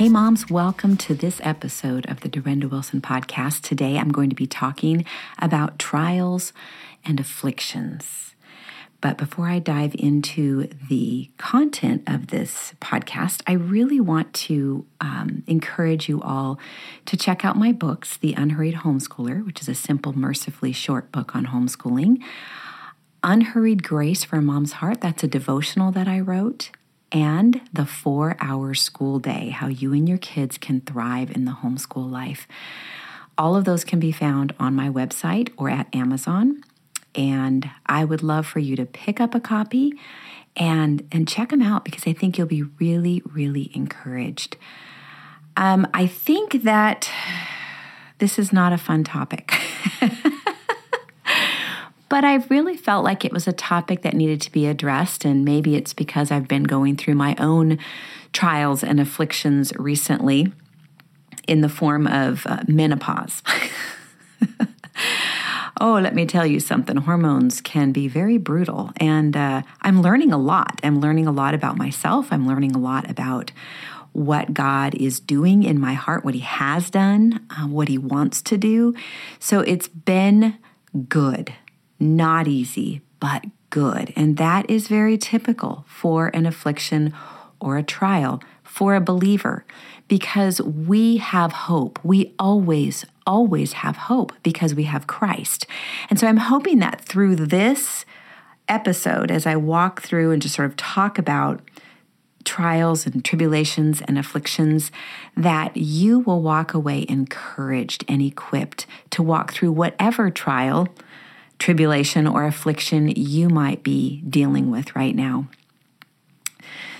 Hey, moms, welcome to this episode of the Durenda Wilson podcast. Today I'm going to be talking about trials and afflictions. But before I dive into the content of this podcast, I really want to um, encourage you all to check out my books The Unhurried Homeschooler, which is a simple, mercifully short book on homeschooling. Unhurried Grace for a Mom's Heart, that's a devotional that I wrote and the four hour school day, how you and your kids can thrive in the homeschool life. All of those can be found on my website or at Amazon. And I would love for you to pick up a copy and, and check them out because I think you'll be really, really encouraged. Um, I think that this is not a fun topic. But I really felt like it was a topic that needed to be addressed. And maybe it's because I've been going through my own trials and afflictions recently in the form of uh, menopause. oh, let me tell you something. Hormones can be very brutal. And uh, I'm learning a lot. I'm learning a lot about myself. I'm learning a lot about what God is doing in my heart, what He has done, uh, what He wants to do. So it's been good not easy, but good. And that is very typical for an affliction or a trial for a believer because we have hope. We always, always have hope because we have Christ. And so I'm hoping that through this episode, as I walk through and just sort of talk about trials and tribulations and afflictions, that you will walk away encouraged and equipped to walk through whatever trial tribulation or affliction you might be dealing with right now.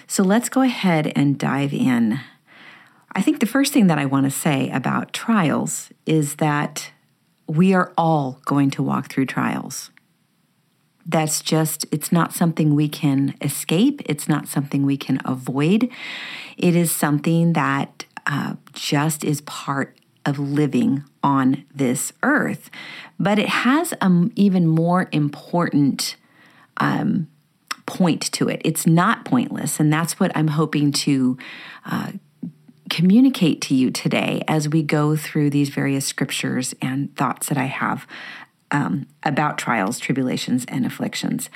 So let's go ahead and dive in. I think the first thing that I want to say about trials is that we are all going to walk through trials. That's just, it's not something we can escape. It's not something we can avoid. It is something that uh, just is part of living on this earth. But it has an even more important um, point to it. It's not pointless. And that's what I'm hoping to uh, communicate to you today as we go through these various scriptures and thoughts that I have um, about trials, tribulations, and afflictions.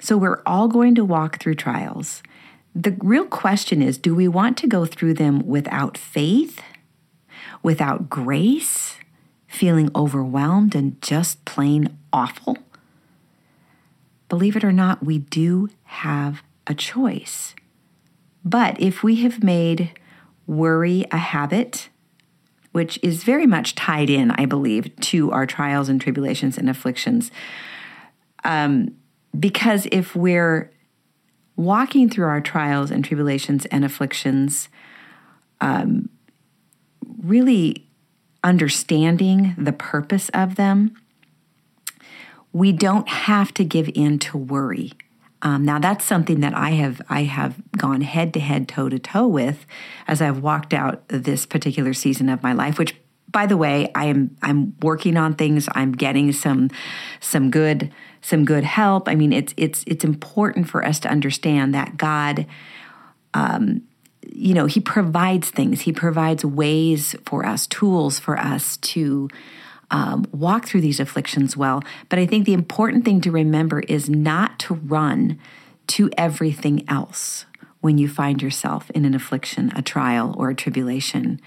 So we're all going to walk through trials. The real question is do we want to go through them without faith? Without grace, feeling overwhelmed and just plain awful? Believe it or not, we do have a choice. But if we have made worry a habit, which is very much tied in, I believe, to our trials and tribulations and afflictions, um, because if we're walking through our trials and tribulations and afflictions um, really understanding the purpose of them, we don't have to give in to worry. Um, now that's something that I have I have gone head to head, toe to toe with, as I've walked out this particular season of my life. Which, by the way, I am I'm working on things. I'm getting some some good some good help. I mean, it's it's it's important for us to understand that God um, you know, He provides things, He provides ways for us, tools for us to um, walk through these afflictions well. But I think the important thing to remember is not to run to everything else when you find yourself in an affliction, a trial, or a tribulation.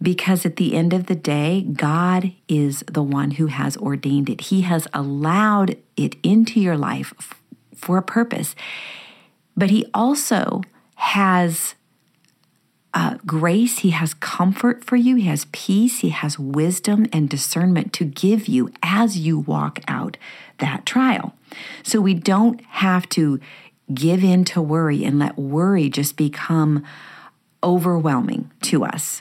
Because at the end of the day, God is the one who has ordained it. He has allowed it into your life for a purpose. But He also has uh, grace, He has comfort for you, He has peace, He has wisdom and discernment to give you as you walk out that trial. So we don't have to give in to worry and let worry just become overwhelming to us.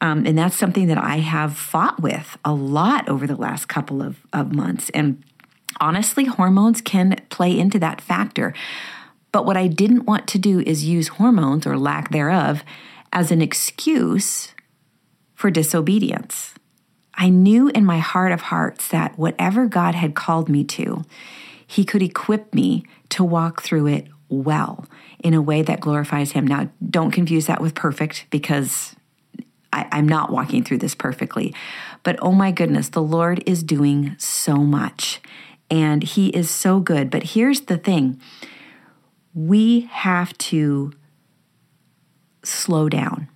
Um, and that's something that I have fought with a lot over the last couple of, of months. And honestly, hormones can play into that factor. But what I didn't want to do is use hormones or lack thereof as an excuse for disobedience. I knew in my heart of hearts that whatever God had called me to, He could equip me to walk through it well in a way that glorifies Him. Now, don't confuse that with perfect because I, am not walking through this perfectly. But oh my goodness, the Lord is doing so much and He is so good. But here's the thing we have to slow down.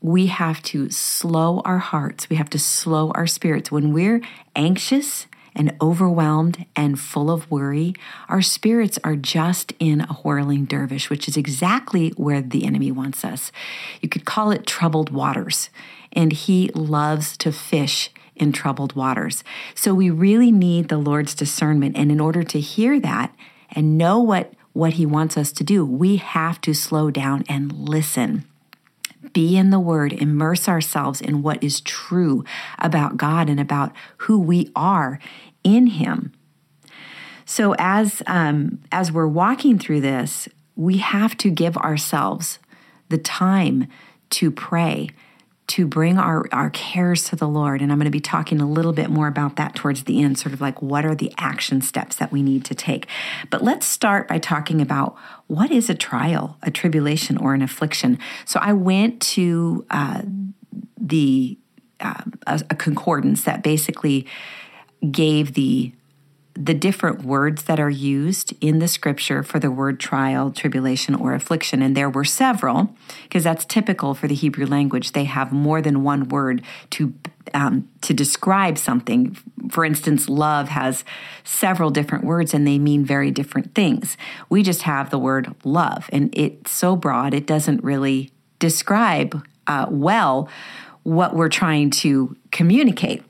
We have to slow our hearts. We have to slow our spirits. When we're anxious and overwhelmed and full of worry, our spirits are just in a whirling dervish, which is exactly where the enemy wants us. You could call it troubled waters, and he loves to fish in troubled waters. So we really need the Lord's discernment. And in order to hear that and know what, what he wants us to do, we have to slow down and listen. Be in the Word, immerse ourselves in what is true about God and about who we are in Him. So as um, as we're walking through this, we have to give ourselves the time to pray to bring our, our cares to the Lord. And I'm going to be talking a little bit more about that towards the end, sort of like what are the action steps that we need to take. But let's start by talking about what is a trial, a tribulation, or an affliction. So I went to uh, the uh, a, a concordance that basically gave the the different words that are used in the scripture for the word trial, tribulation, or affliction. And there were several, because that's typical for the Hebrew language. They have more than one word to um, to describe something. For instance, love has several different words and they mean very different things. We just have the word love, and it's so broad it doesn't really describe uh, well what we're trying to communicate.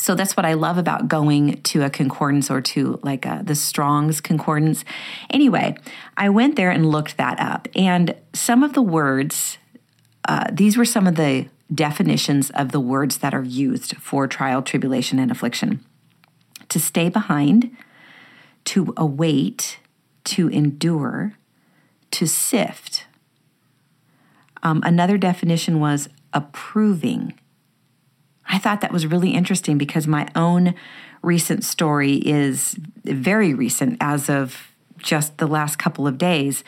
So that's what I love about going to a concordance or to like a, uh, the Strong's concordance. Anyway, I went there and looked that up, and some of the words, uh, these were some of the definitions of the words that are used for trial, tribulation, and affliction to stay behind, to await, to endure, to sift. Um, another definition was approving I thought that was really interesting because my own recent story is very recent, as of just the last couple of days.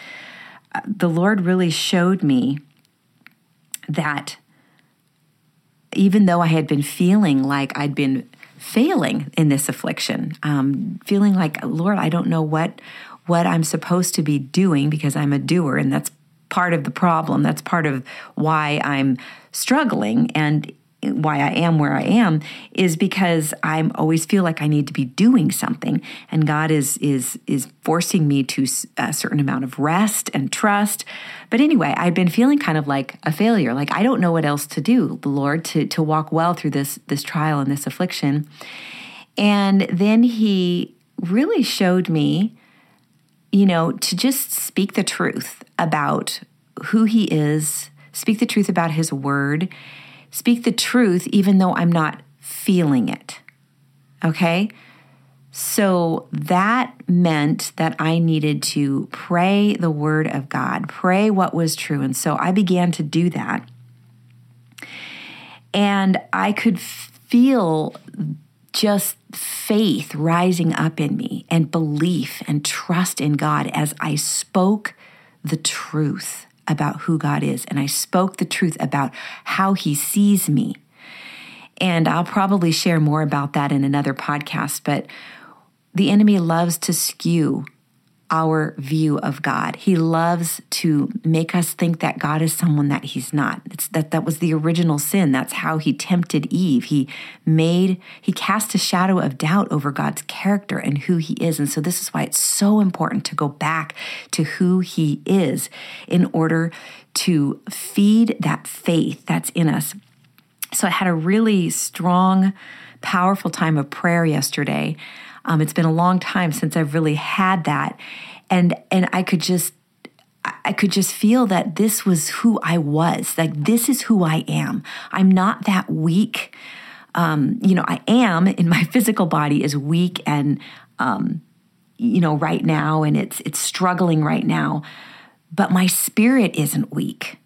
The Lord really showed me that even though I had been feeling like I'd been failing in this affliction, um, feeling like, Lord, I don't know what what I'm supposed to be doing because I'm a doer, and that's part of the problem. That's part of why I'm struggling. And why I am where I am is because I always feel like I need to be doing something, and God is is is forcing me to a certain amount of rest and trust. But anyway, I've been feeling kind of like a failure, like I don't know what else to do, the Lord, to to walk well through this this trial and this affliction. And then He really showed me, you know, to just speak the truth about who He is, speak the truth about His Word speak the truth even though I'm not feeling it. Okay? So that meant that I needed to pray the word of God, pray what was true. And so I began to do that. And I could feel just faith rising up in me and belief and trust in God as I spoke the truth about who God is and I spoke the truth about how He sees me. And I'll probably share more about that in another podcast, but the enemy loves to skew our view of God. He loves to make us think that God is someone that he's not. It's that that was the original sin. That's how he tempted Eve. He made he cast a shadow of doubt over God's character and who he is. And so this is why it's so important to go back to who he is in order to feed that faith that's in us. So I had a really strong powerful time of prayer yesterday um, it's been a long time since I've really had that, and and I could just I could just feel that this was who I was. Like this is who I am. I'm not that weak. Um, you know, I am in my physical body is weak and um, you know right now, and it's it's struggling right now, but my spirit isn't weak.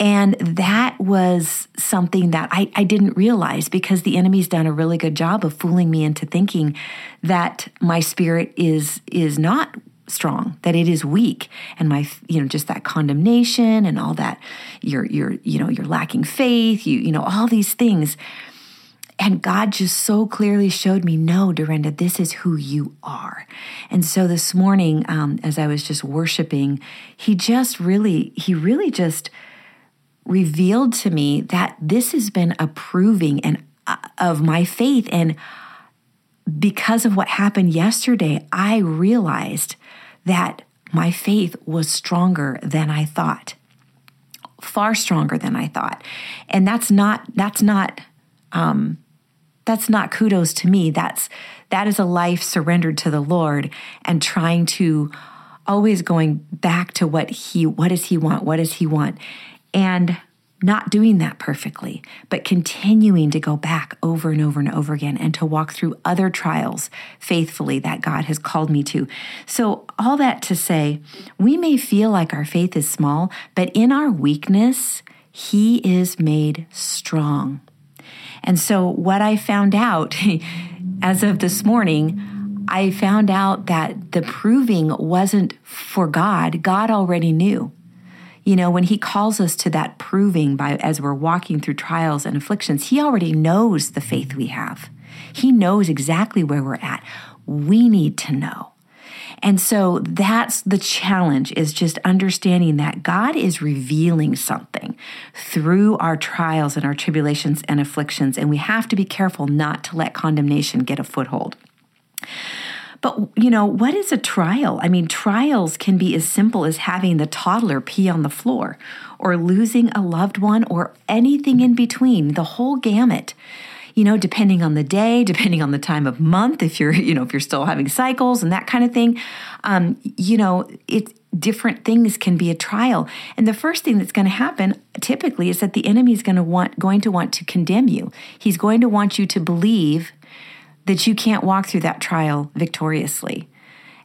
And that was something that I, I didn't realize because the enemy's done a really good job of fooling me into thinking that my spirit is is not strong that it is weak and my you know just that condemnation and all that you're you're you know you're lacking faith you you know all these things and God just so clearly showed me, no, Durenda, this is who you are. And so this morning, um, as I was just worshiping, He just really, He really just revealed to me that this has been a proving and uh, of my faith. And because of what happened yesterday, I realized that my faith was stronger than I thought, far stronger than I thought. And that's not that's not um, that's not kudos to me. That's that is a life surrendered to the Lord and trying to always going back to what he what does he want? What does he want? And not doing that perfectly, but continuing to go back over and over and over again and to walk through other trials faithfully that God has called me to. So, all that to say, we may feel like our faith is small, but in our weakness, He is made strong. And so, what I found out as of this morning, I found out that the proving wasn't for God, God already knew. You know, when he calls us to that proving by as we're walking through trials and afflictions, he already knows the faith we have. He knows exactly where we're at. We need to know. And so that's the challenge is just understanding that God is revealing something through our trials and our tribulations and afflictions. And we have to be careful not to let condemnation get a foothold. But, you know, what is a trial? I mean, trials can be as simple as having the toddler pee on the floor or losing a loved one or anything in between, the whole gamut. You know, depending on the day, depending on the time of month, if you're, you know, if you're still having cycles and that kind of thing, um, you know, it's different things can be a trial. And the first thing that's going to happen typically is that the enemy is going to want going to want to condemn you. He's going to want you to believe that you can't walk through that trial victoriously.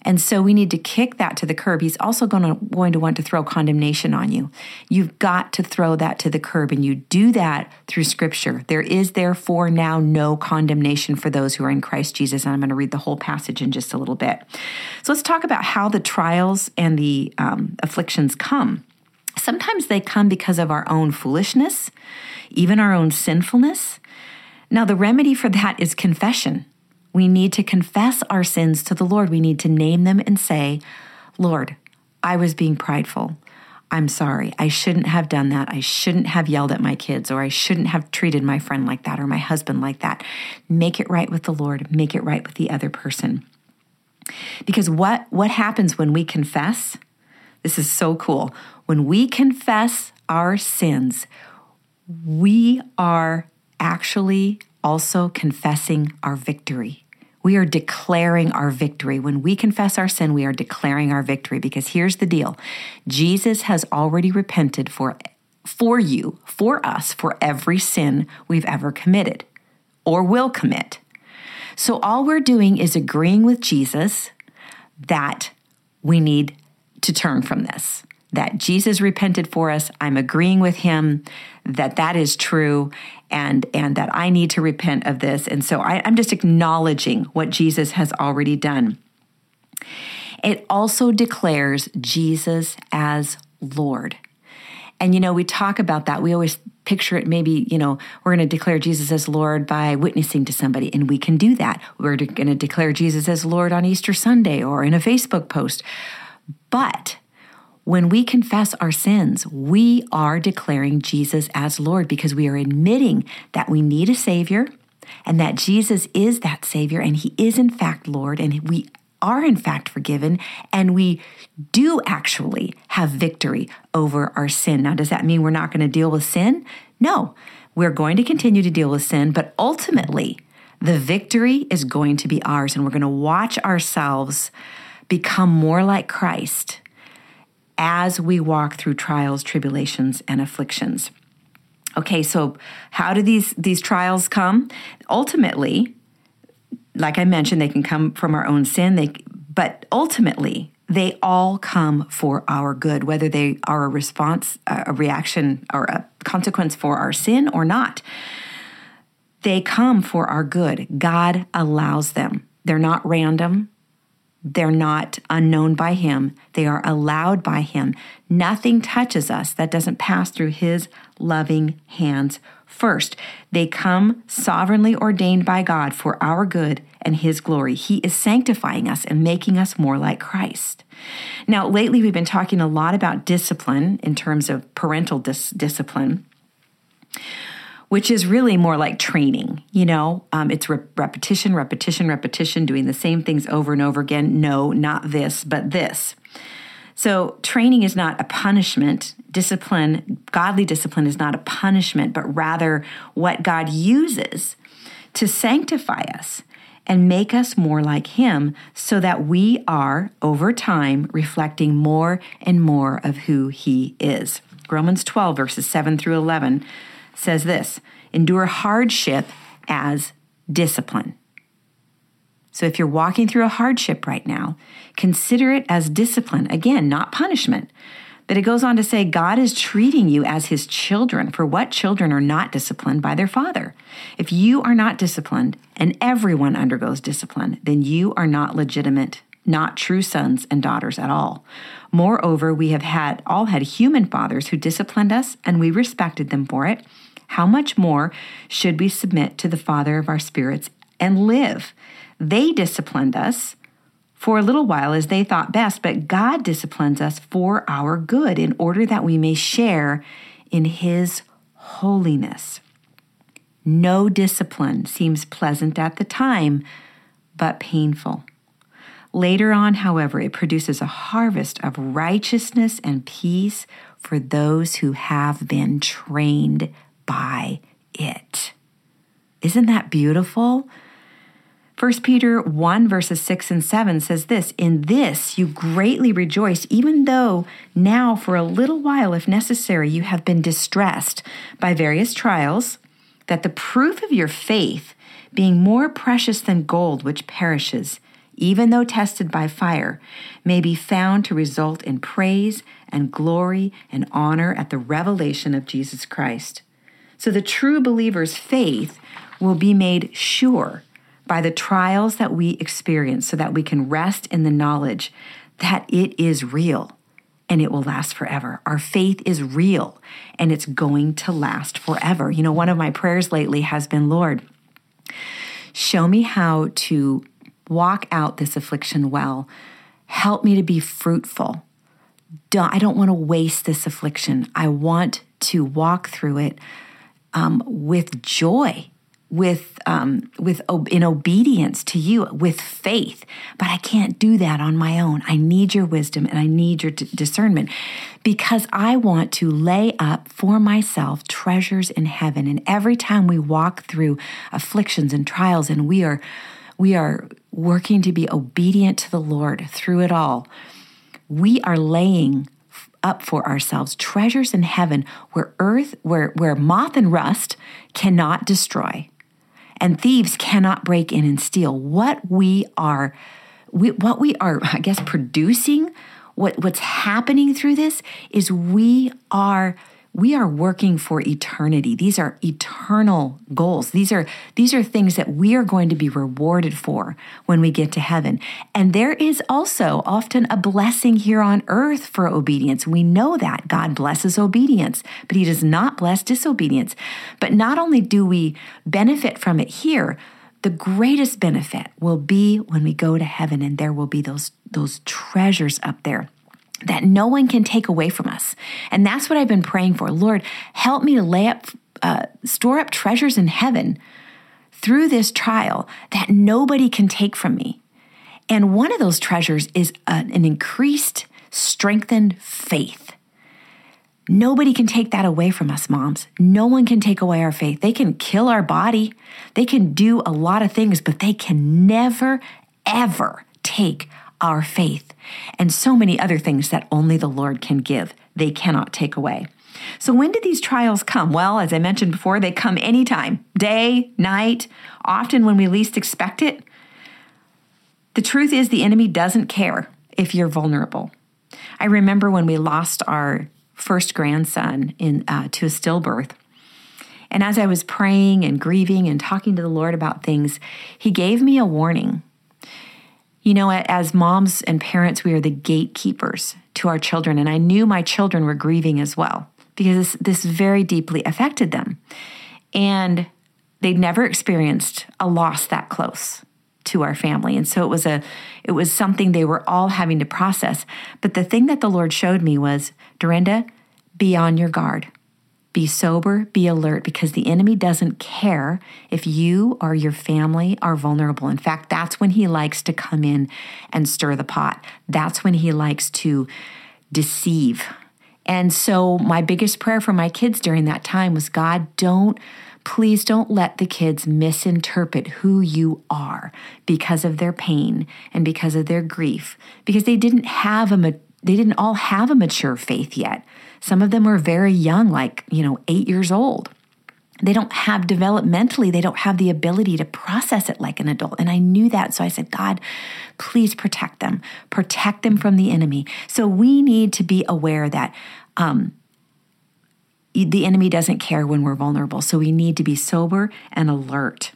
And so we need to kick that to the curb. He's also going to, going to want to throw condemnation on you. You've got to throw that to the curb, and you do that through Scripture. There is therefore now no condemnation for those who are in Christ Jesus. And I'm going to read the whole passage in just a little bit. So let's talk about how the trials and the um, afflictions come. Sometimes they come because of our own foolishness, even our own sinfulness. Now, the remedy for that is confession. We need to confess our sins to the Lord. We need to name them and say, Lord, I was being prideful. I'm sorry. I shouldn't have done that. I shouldn't have yelled at my kids, or I shouldn't have treated my friend like that, or my husband like that. Make it right with the Lord. Make it right with the other person. Because what, what happens when we confess? This is so cool. When we confess our sins, we are actually also confessing our victory. We are declaring our victory. When we confess our sin, we are declaring our victory because here's the deal Jesus has already repented for, for you, for us, for every sin we've ever committed or will commit. So all we're doing is agreeing with Jesus that we need to turn from this that Jesus repented for us. I'm agreeing with him that that is true and and that I need to repent of this. And so I, I'm just acknowledging what Jesus has already done. It also declares Jesus as Lord. And you know, we talk about that. We always picture it maybe, you know, we're going to declare Jesus as Lord by witnessing to somebody, and we can do that. We're going to declare Jesus as Lord on Easter Sunday or in a Facebook post. But when we confess our sins, we are declaring Jesus as Lord because we are admitting that we need a Savior and that Jesus is that Savior and He is, in fact, Lord, and we are, in fact, forgiven, and we do actually have victory over our sin. Now, does that mean we're not going to deal with sin? No, we're going to continue to deal with sin, but ultimately, the victory is going to be ours, and we're going to watch ourselves become more like Christ as we walk through trials, tribulations, and afflictions. Okay, so how do these these trials come? Ultimately, like I mentioned, they can come from our own sin. They, but ultimately, they all come for our good, whether they are a response, a reaction, or a consequence for our sin or not. They come for our good. God allows them. They're not random. They're not unknown by Him, they are allowed by Him. Nothing touches us that doesn't pass through His loving hands first. They come sovereignly ordained by God for our good and His glory. He is sanctifying us and making us more like Christ. Now, lately we've been talking a lot about discipline in terms of parental dis- discipline which is really more like training. You know, um, it's re- repetition, repetition, repetition, doing the same things over and over again. No, not this, but this. So, training is not a punishment. Discipline, godly discipline, is not a punishment, but rather what God uses to sanctify us and make us more like Him so that we are, over time, reflecting more and more of who He is. Romans 12, verses 7 through 11 says this endure hardship as discipline. So if you're walking through a hardship right now, consider it as discipline. Again, not punishment. But it goes on to say God is treating you as his children. For what children are not disciplined by their father? If you are not disciplined, and everyone undergoes discipline, then you are not legitimate, not true sons and daughters at all. Moreover, we have had all had human fathers who disciplined us, and we respected them for it how much more should we submit to the Father of our spirits and live? They disciplined us for a little while as they thought best, but God disciplines us for our good in order that we may share in His holiness. No discipline seems pleasant at the time, but painful. Later on, however, it produces a harvest of righteousness and peace for those who have been trained by it. Isn't that beautiful? 1 Peter 1, verses 6 and 7 says this In this you greatly rejoice, even though now, for a little while, if necessary, you have been distressed by various trials, that the proof of your faith, being more precious than gold which perishes, even though tested by fire, may be found to result in praise and glory and honor at the revelation of Jesus Christ. So the true believer's faith will be made sure by the trials that we experience so that we can rest in the knowledge that it is real and it will last forever. Our faith is real and it's going to last forever. You know, one of my prayers lately has been, Lord, show me how to walk out this affliction well. Help me to be fruitful. I don't want to waste this affliction. I want to walk through it um, with joy, with um, with in obedience to you, with faith. But I can't do that on my own. I need your wisdom and I need your d- discernment because I want to lay up for myself treasures in heaven. And every time we walk through afflictions and trials, and we are we are working to be obedient to the Lord through it all, we are laying up for ourselves treasures in heaven where earth where where moth and rust cannot destroy and thieves cannot break in and steal. What we are we, what we are i guess producing what what's happening through this is we are we are working for eternity. These are eternal goals. These are these are things that we are going to be rewarded for when we get to heaven. And there is also often a blessing here on earth for obedience. We know that god blesses obedience but he does not bless disobedience. But not only do we benefit from it here the greatest benefit will be when we go to heaven and there will be those those treasures up there that no one can take away from us. And that's what I've been praying for. Lord, help me to lay up, uh, store up treasures in heaven through this trial that nobody can take from me. And one of those treasures is an, an increased, strengthened faith. Nobody can take that away from us, moms. No one can take away our faith. They can kill our body, they can do a lot of things, but they can never, ever take our faith, and so many other things that only the Lord can give. They cannot take away. So, when do these trials come? Well, as I mentioned before, they come anytime day, night, often when we least expect it. The truth is, the enemy doesn't care if you're vulnerable. I remember when we lost our first grandson in, uh, to a stillbirth. And as I was praying and grieving and talking to the Lord about things, he gave me a warning You know, as moms and parents, we are the gatekeepers to our children. And I knew my children were grieving as well because this, this very deeply affected them. And they'd never experienced a loss that close to our family and so it was a it was something they were all having to process but the thing that the lord showed me was durenda be on your guard be sober be alert because the enemy doesn't care if you or your family are vulnerable. In fact that's when he likes to come in and stir the pot. That's when he likes to deceive. And so my biggest prayer for my kids during that time was god don't Please don't let the kids misinterpret who you are because of their pain and because of their grief, because they didn't have a they didn't all have a mature faith yet. Some of them were very young, like, you know, 8 years old. They don't have developmentally, they don't have the ability to process it like an adult. And I knew that. So I said, God, please protect them, protect them from the enemy. So we need to be aware that um, the enemy doesn't care when we're vulnerable. So we need to be sober and alert.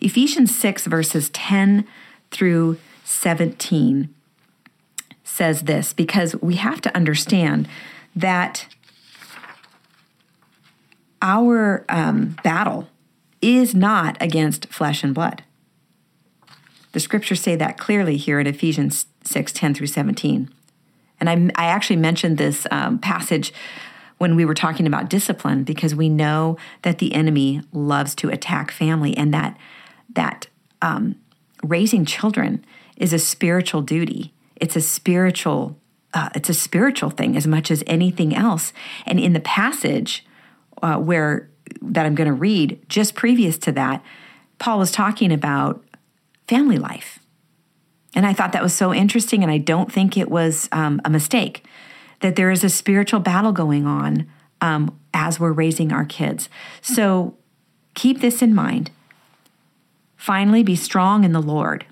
Ephesians 6, verses 10 through 17 says this because we have to understand that our um, battle is not against flesh and blood. The scriptures say that clearly here in Ephesians 6 10 through 17. And I, I actually mentioned this um, passage when we were talking about discipline because we know that the enemy loves to attack family and that that um, raising children is a spiritual duty. It's a spiritual uh, it's a spiritual thing as much as anything else. And in the passage uh, where that I'm going to read, just previous to that, Paul was talking about family life. And I thought that was so interesting, and I don't think it was um, a mistake that there is a spiritual battle going on um, as we're raising our kids. So keep this in mind. Finally, be strong in the Lord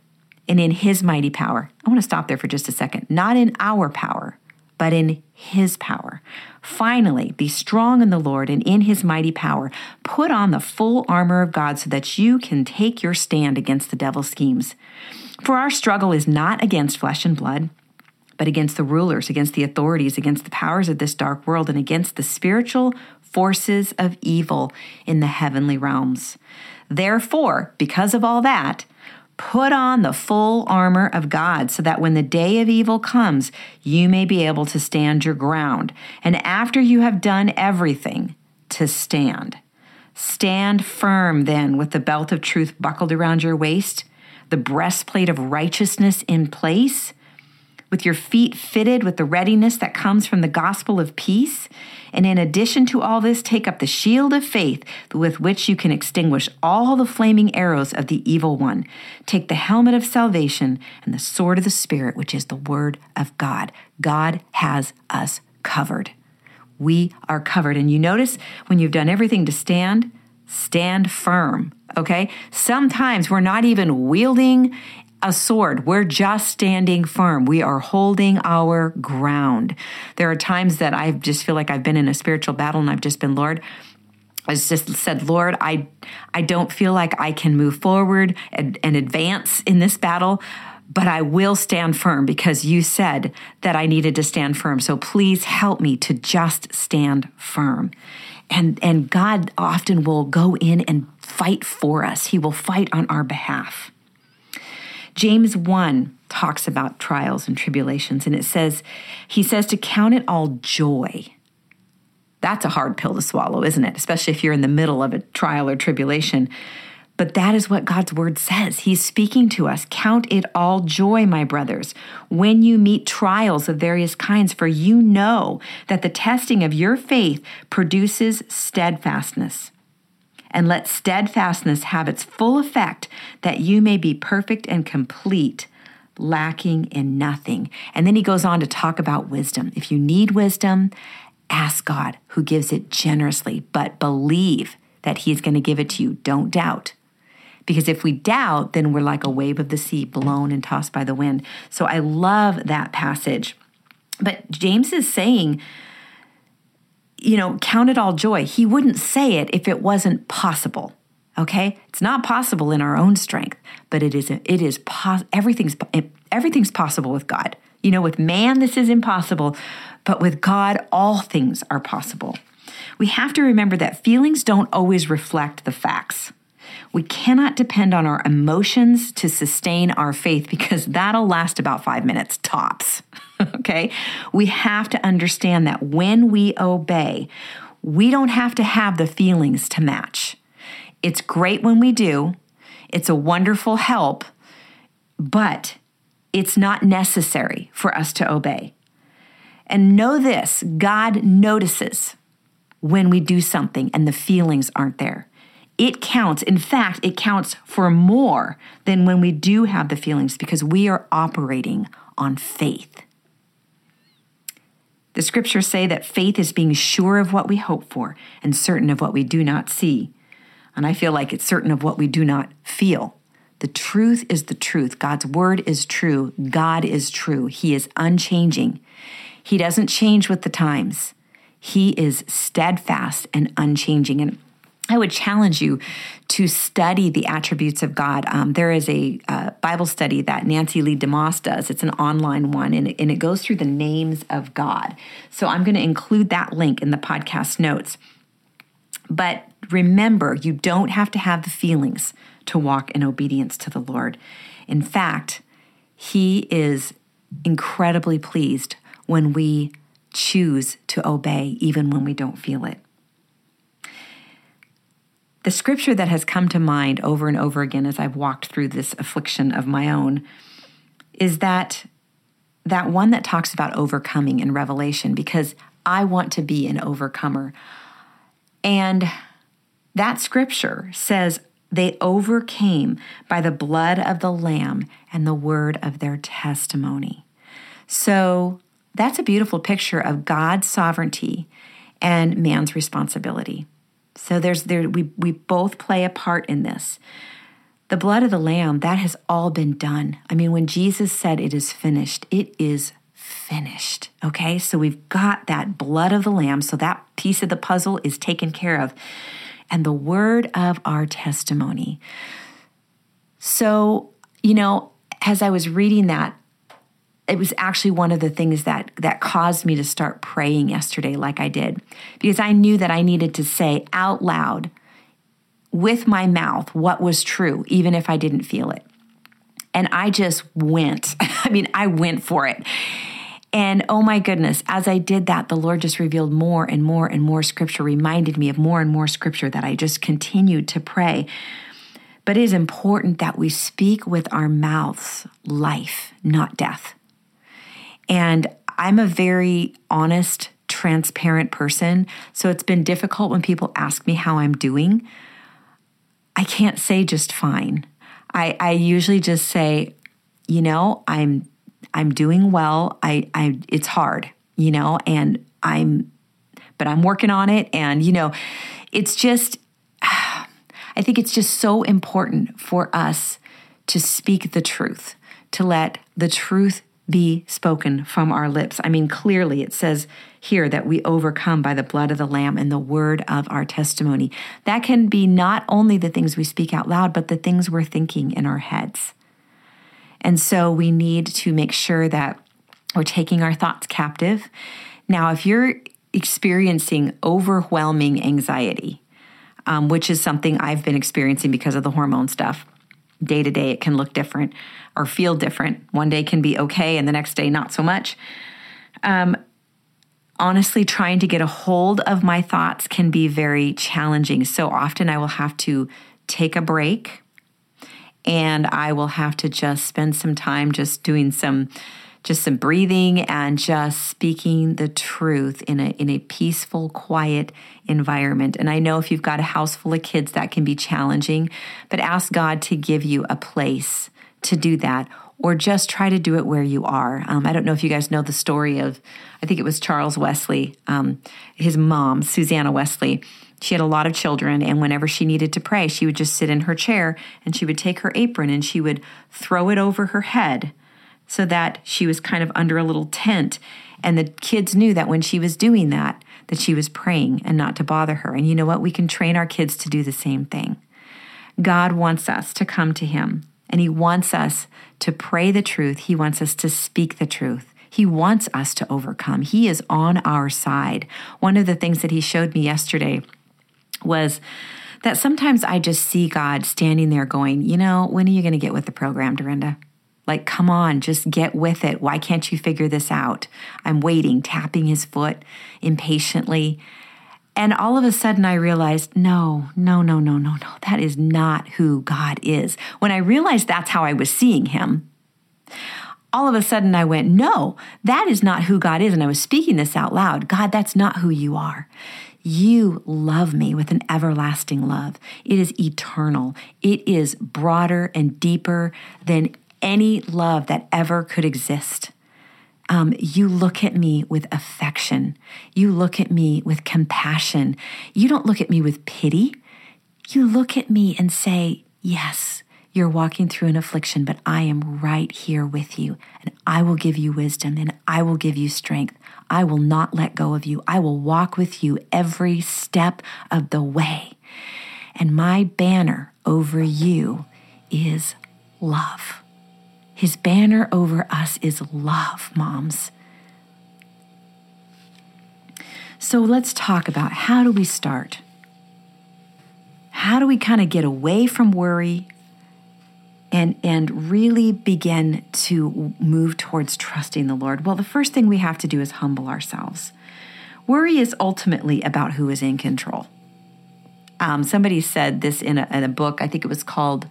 and in his mighty power. I want to stop there for just a second. Not in our power, but in his power. Finally, be strong in the Lord and in his mighty power. Put on the full armor of God so that you can take your stand against the devil's schemes. For our struggle is not against flesh and blood but against the rulers, against the authorities, against the powers of this dark world, and against the spiritual forces of evil in the heavenly realms. Therefore, because of all that, put on the full armor of God so that when the day of evil comes, you may be able to stand your ground. And after you have done everything, to stand. Stand firm then with the belt of truth buckled around your waist, the breastplate of righteousness in place with your feet fitted with the readiness that comes from the gospel of peace. And in addition to all this, take up the shield of faith with which you can extinguish all the flaming arrows of the evil one. Take the helmet of salvation and the sword of the Spirit, which is the word of God. God has us covered. We are covered. And you notice when you've done everything to stand, stand firm. Okay? Sometimes we're not even wielding a sword. We're just standing firm. We are holding our ground. There are times that I just feel like I've been in a spiritual battle and I've just been, Lord, I just said, Lord, I, I don't feel like I can move forward and, and advance in this battle, but I will stand firm because you said that I needed to stand firm. So please help me to just stand firm. And, and God often will go in and fight for us. He will fight on our behalf. James 1 talks about trials and tribulations, and it says, he says to count it all joy. That's a hard pill to swallow, isn't it? Especially if you're in the middle of a trial or tribulation. But that is what God's word says. He's speaking to us. Count it all joy, my brothers, when you meet trials of various kinds, for you know that the testing of your faith produces steadfastness and let steadfastness have its full effect, that you may be perfect and complete, lacking in nothing. And then he goes on to talk about wisdom. If you need wisdom, ask God, who gives it generously, but believe that he's going to give it to you. Don't doubt. Because if we doubt, then we're like a wave of the sea, blown and tossed by the wind. So I love that passage. But James is saying, you know, count it all joy. He wouldn't say it if it wasn't possible. Okay? It's not possible in our own strength, but it is it is pos- everything's everything's possible with God. You know, with man, this is impossible, but with God, all things are possible. We have to remember that feelings don't always reflect the facts. We cannot depend on our emotions to sustain our faith because that'll last about five minutes tops. okay? We have to understand that when we obey, we don't have to have the feelings to match. It's great when we do, it's a wonderful help, but it's not necessary for us to obey. And know this God notices when we do something and the feelings aren't there. It counts. In fact, it counts for more than when we do have the feelings because we are operating on faith. The scriptures say that faith is being sure of what we hope for and certain of what we do not see. And I feel like it's certain of what we do not feel. The truth is the truth. God's word is true. God is true. He is unchanging. He doesn't change with the times. He is steadfast and unchanging. And I would challenge you to study the attributes of God. Um, there is a uh, Bible study that Nancy Leigh DeMoss does. It's an online one, and it, and it goes through the names of God. So I'm going to include that link in the podcast notes. But remember, you don't have to have the feelings to walk in obedience to the Lord. In fact, He is incredibly pleased when we choose to obey, even when we don't feel it. The scripture that has come to mind over and over again as I've walked through this affliction of my own is that that one that talks about overcoming in Revelation because I want to be an overcomer. And that scripture says they overcame by the blood of the lamb and the word of their testimony. So that's a beautiful picture of God's sovereignty and man's responsibility. So there's there we we both play a part in this. The blood of the lamb, that has all been done. I mean, when Jesus said it is finished, it is finished. Okay? So we've got that blood of the lamb, so that piece of the puzzle is taken care of. And the word of our testimony. So, you know, as I was reading that, it was actually one of the things that that caused me to start praying yesterday like I did because I knew that I needed to say out loud with my mouth what was true even if I didn't feel it. And I just went. I mean, I went for it. And oh my goodness, as I did that, the Lord just revealed more and more and more scripture, reminded me of more and more scripture that I just continued to pray. But it is important that we speak with our mouths life, not death. And I'm a very honest, transparent person. So it's been difficult when people ask me how I'm doing. I can't say just fine. I, I usually just say, you know, I'm I'm doing well. I, I it's hard, you know, and I'm but I'm working on it. And, you know, it's just I think it's just so important for us to speak the truth, to let the truth be spoken from our lips. I mean, clearly it says here that we overcome by the blood of the Lamb and the word of our testimony. That can be not only the things we speak out loud, but the things we're thinking in our heads. And so we need to make sure that we're taking our thoughts captive. Now, if you're experiencing overwhelming anxiety, um, which is something I've been experiencing because of the hormone stuff, day to day it can look different or feel different. One day can be okay and the next day not so much. Um, honestly, trying to get a hold of my thoughts can be very challenging. So often I will have to take a break and I will have to just spend some time just doing some just some breathing and just speaking the truth in a in a peaceful quiet environment. And i know if you've got a house full of kids that can be challenging but ask god to give you a place to do that or just try to do it where you are. Um, i don't know if you guys know the story of i think it was charles wesley um, his mom susanna wesley. She had a lot of children, and whenever she needed to pray, she would just sit in her chair and she would take her apron and she would throw it over her head so that she was kind of under a little tent. And the kids knew that when she was doing that, that she was praying and not to bother her. And you know what? We can train our kids to do the same thing. God wants us to come to Him And He wants us to pray the truth, He wants us to speak the truth. He wants us to overcome. He is on our side. One of the things that He showed me yesterday was that sometimes I just see God standing there going, You know, when are you going to get with the program, Durenda? Like, come on, just get with it. Why can't you figure this out? I'm waiting, tapping his foot impatiently. And all of a sudden, I realized no, no, no, no, no, no. That is not who God is. When I realized that's how I was seeing him, all of a sudden I went, no, that is not who God is. And I was speaking this out loud God, that's not who you are. You love me with an everlasting love. It is eternal. It is broader and deeper than any love that ever could exist. Um, you look at me with affection. You look at me with compassion. You don't look at me with pity. You look at me and say, Yes, you're walking through an affliction, but I am right here with you, and I will give you wisdom and I will give you strength. I will not let go of you. I will walk with you every step of the way. And my banner over you is love. His banner over us is love, moms. So let's talk about how do we start? How do we kind of get away from worry and and really begin to move towards trusting the Lord? Well, the first thing we have to do is humble ourselves. Worry is ultimately about who is in control. Um, somebody said this in a, in a book. I think it was called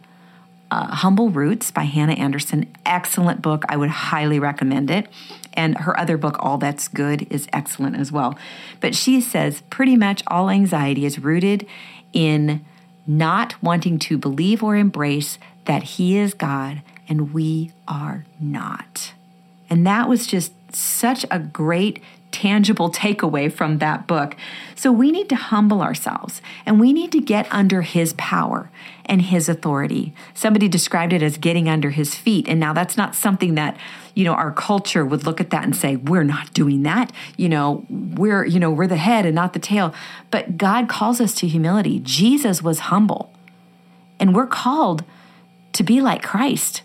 uh, Humble Roots by Hannah Anderson. Excellent book. I would highly recommend it. And her other book, All That's Good, is excellent as well. But she says pretty much all anxiety is rooted in not wanting to believe or embrace that He is God and we are not. And that was just such a great tangible takeaway from that book. So we need to humble ourselves and we need to get under his power and his authority. Somebody described it as getting under his feet. And now that's not something that, you know, our culture would look at that and say, we're not doing that. You know, we're, you know, we're the head and not the tail. But God calls us to humility. Jesus was humble. And we're called to be like Christ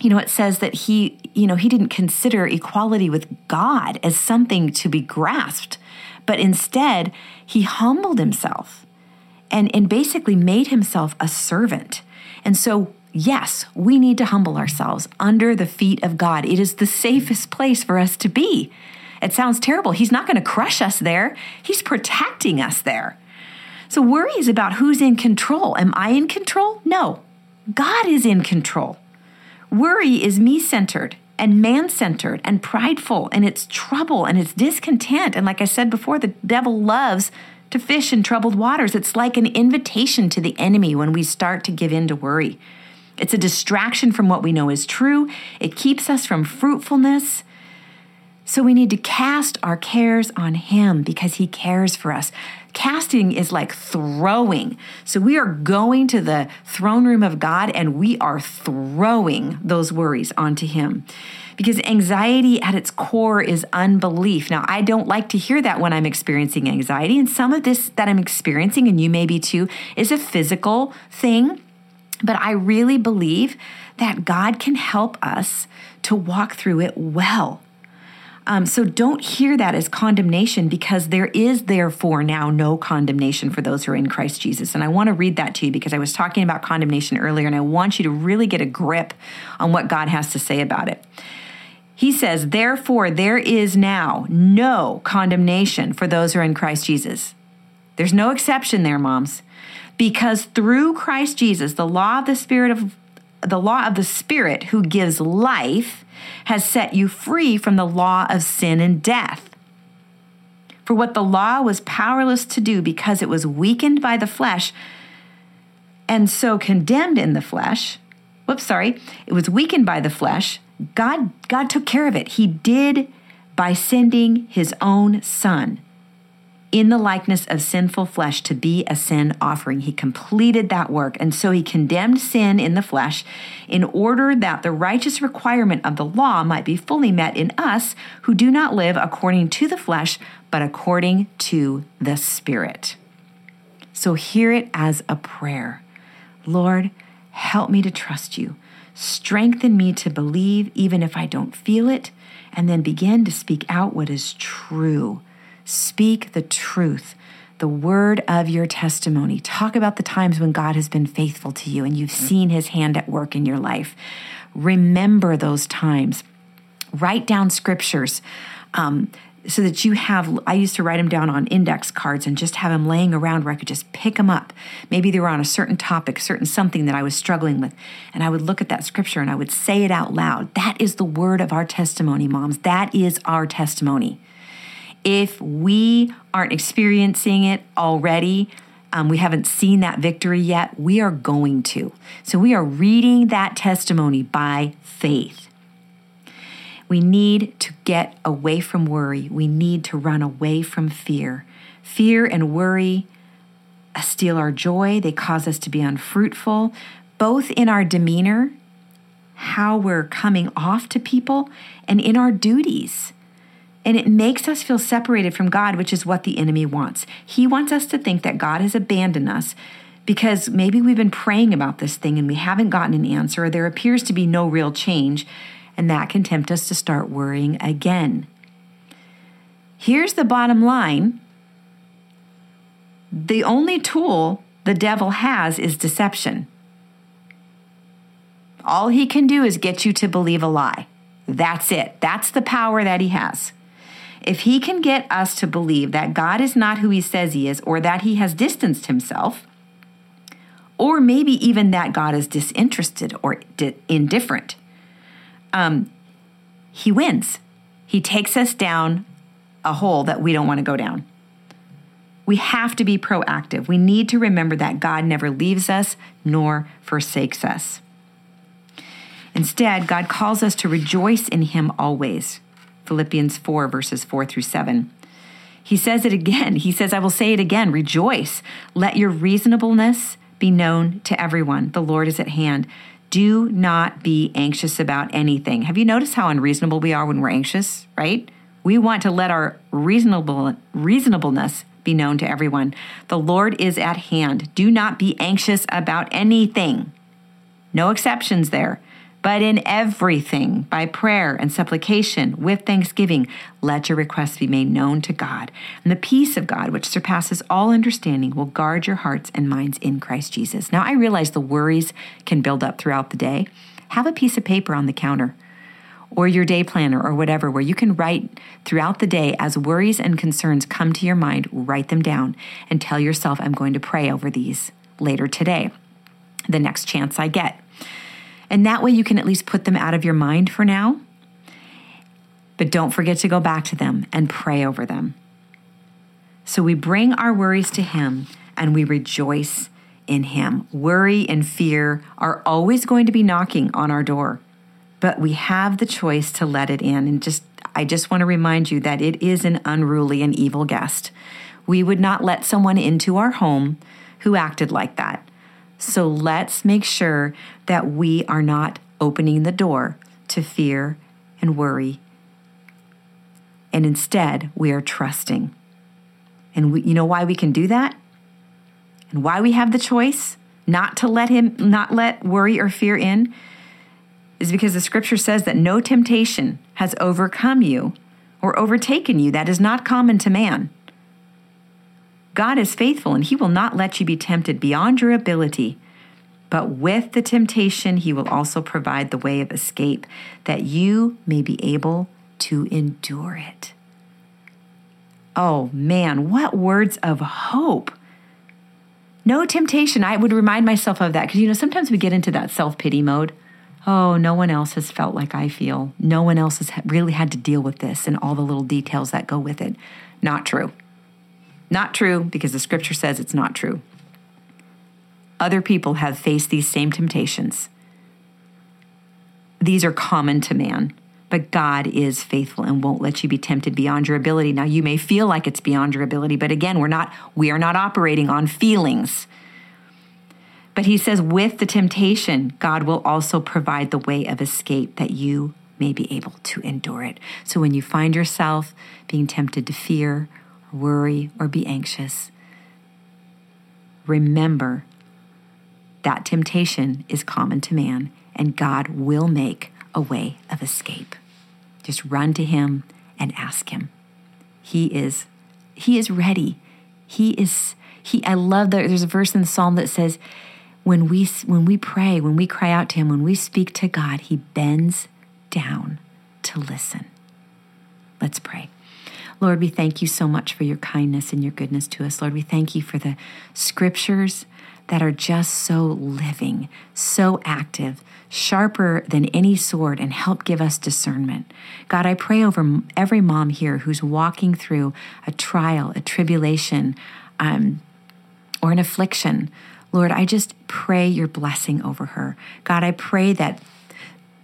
you know, it says that he, you know, he didn't consider equality with God as something to be grasped, but instead he humbled himself and, and basically made himself a servant. And so, yes, we need to humble ourselves under the feet of God. It is the safest place for us to be. It sounds terrible. He's not going to crush us there, He's protecting us there. So, worry is about who's in control. Am I in control? No, God is in control. Worry is me centered and man centered and prideful, and it's trouble and it's discontent. And like I said before, the devil loves to fish in troubled waters. It's like an invitation to the enemy when we start to give in to worry. It's a distraction from what we know is true, it keeps us from fruitfulness. So we need to cast our cares on Him because He cares for us. Casting is like throwing. So we are going to the throne room of God and we are throwing those worries onto Him. Because anxiety at its core is unbelief. Now, I don't like to hear that when I'm experiencing anxiety. And some of this that I'm experiencing, and you may be too, is a physical thing. But I really believe that God can help us to walk through it well. Um, so don't hear that as condemnation because there is therefore now no condemnation for those who are in Christ Jesus. And I want to read that to you because I was talking about condemnation earlier and I want you to really get a grip on what God has to say about it. He says, Therefore, there is now no condemnation for those who are in Christ Jesus. There's no exception there, moms. Because through Christ Jesus, the law of the Spirit of the law of the Spirit who gives life has set you free from the law of sin and death. For what the law was powerless to do because it was weakened by the flesh and so condemned in the flesh, whoops, sorry, it was weakened by the flesh, God, God took care of it. He did by sending his own son in the likeness of sinful flesh to be a sin offering. He completed that work. And so he condemned sin in the flesh in order that the righteous requirement of the law might be fully met in us who do not live according to the flesh, but according to the Spirit. So hear it as a prayer Lord, help me to trust you. Strengthen me to believe even if I don't feel it, and then begin to speak out what is true. Speak the truth, the word of your testimony. Talk about the times when God has been faithful to you and you've seen his hand at work in your life. Remember those times. Write down scriptures. Um, so that you have i used to write them down on index cards and just have them laying around where i could just pick them up maybe they were on a certain topic certain something that i was struggling with and i would look at that scripture and i would say it out loud that is the word of our testimony moms that is our testimony if we aren't experiencing it already um, we haven't seen that victory yet we are going to so we are reading that testimony by faith we need to get away from worry. We need to run away from fear. Fear and worry steal our joy, they cause us to be unfruitful, both in our demeanor, how we're coming off to people, and in our duties. And it makes us feel separated from God, which is what the enemy wants. He wants us to think that God has abandoned us because maybe we've been praying about this thing and we haven't gotten an answer, or there appears to be no real change and that can tempt us to start worrying again. Here's the bottom line the only tool the devil has is deception. All he can do is get you to believe a lie. That's it. That's the power that he has. If he can get us to believe that God is not who he says he is, or that he has distanced himself, or maybe even that God is disinterested or indifferent, um, he wins. He takes us down a hole that we don't want to go down. We have to be proactive. We need to remember that God never leaves us nor forsakes us. Instead, God calls us to rejoice in Him always. Philippians 4, verses 4 through 7. He says it again. He says, I will say it again rejoice. Let your reasonableness be known to everyone. The Lord is at hand. Do not be anxious about anything. Have you noticed how unreasonable we are when we're anxious, right? We want to let our reasonable reasonableness be known to everyone. The Lord is at hand. Do not be anxious about anything. No exceptions there. But in everything, by prayer and supplication, with thanksgiving, let your requests be made known to God. And the peace of God, which surpasses all understanding, will guard your hearts and minds in Christ Jesus. Now, I realize the worries can build up throughout the day. Have a piece of paper on the counter or your day planner or whatever, where you can write throughout the day as worries and concerns come to your mind, write them down and tell yourself, I'm going to pray over these later today, the next chance I get. And that way you can at least put them out of your mind for now. But don't forget to go back to them and pray over them. So we bring our worries to Him and we rejoice in Him. Worry and fear are always going to be knocking on our door, but we have the choice to let it in. And just, I just want to remind you that it is an unruly and evil guest. We would not let someone into our home who acted like that. So let's make sure that we are not opening the door to fear and worry. And instead, we are trusting. And we, you know why we can do that? And why we have the choice not to let him not let worry or fear in is because the scripture says that no temptation has overcome you or overtaken you that is not common to man. God is faithful and He will not let you be tempted beyond your ability. But with the temptation, He will also provide the way of escape that you may be able to endure it. Oh man, what words of hope! No temptation. I would remind myself of that because, you know, sometimes we get into that self pity mode. Oh, no one else has felt like I feel. No one else has really had to deal with this and all the little details that go with it. Not true. Not true because the scripture says it's not true. Other people have faced these same temptations. These are common to man, but God is faithful and won't let you be tempted beyond your ability. Now you may feel like it's beyond your ability, but again, we're not we are not operating on feelings. But he says with the temptation, God will also provide the way of escape that you may be able to endure it. So when you find yourself being tempted to fear worry, or be anxious, remember that temptation is common to man and God will make a way of escape. Just run to him and ask him. He is he is ready. He is he I love that there's a verse in the psalm that says when we when we pray, when we cry out to him, when we speak to God, he bends down to listen. Let's pray. Lord, we thank you so much for your kindness and your goodness to us. Lord, we thank you for the scriptures that are just so living, so active, sharper than any sword, and help give us discernment. God, I pray over every mom here who's walking through a trial, a tribulation, um, or an affliction. Lord, I just pray your blessing over her. God, I pray that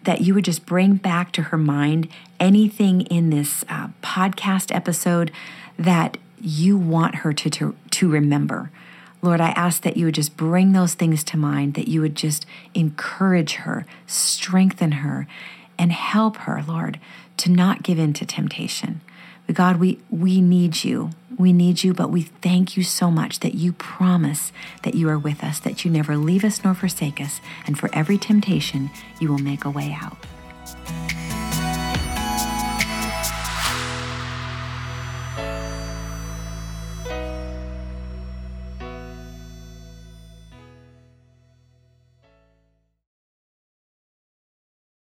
that you would just bring back to her mind anything in this uh, podcast episode that you want her to, to, to remember. Lord, I ask that you would just bring those things to mind, that you would just encourage her, strengthen her, and help her, Lord, to not give in to temptation. God, we, we need you. We need you, but we thank you so much that you promise that you are with us, that you never leave us nor forsake us, and for every temptation, you will make a way out.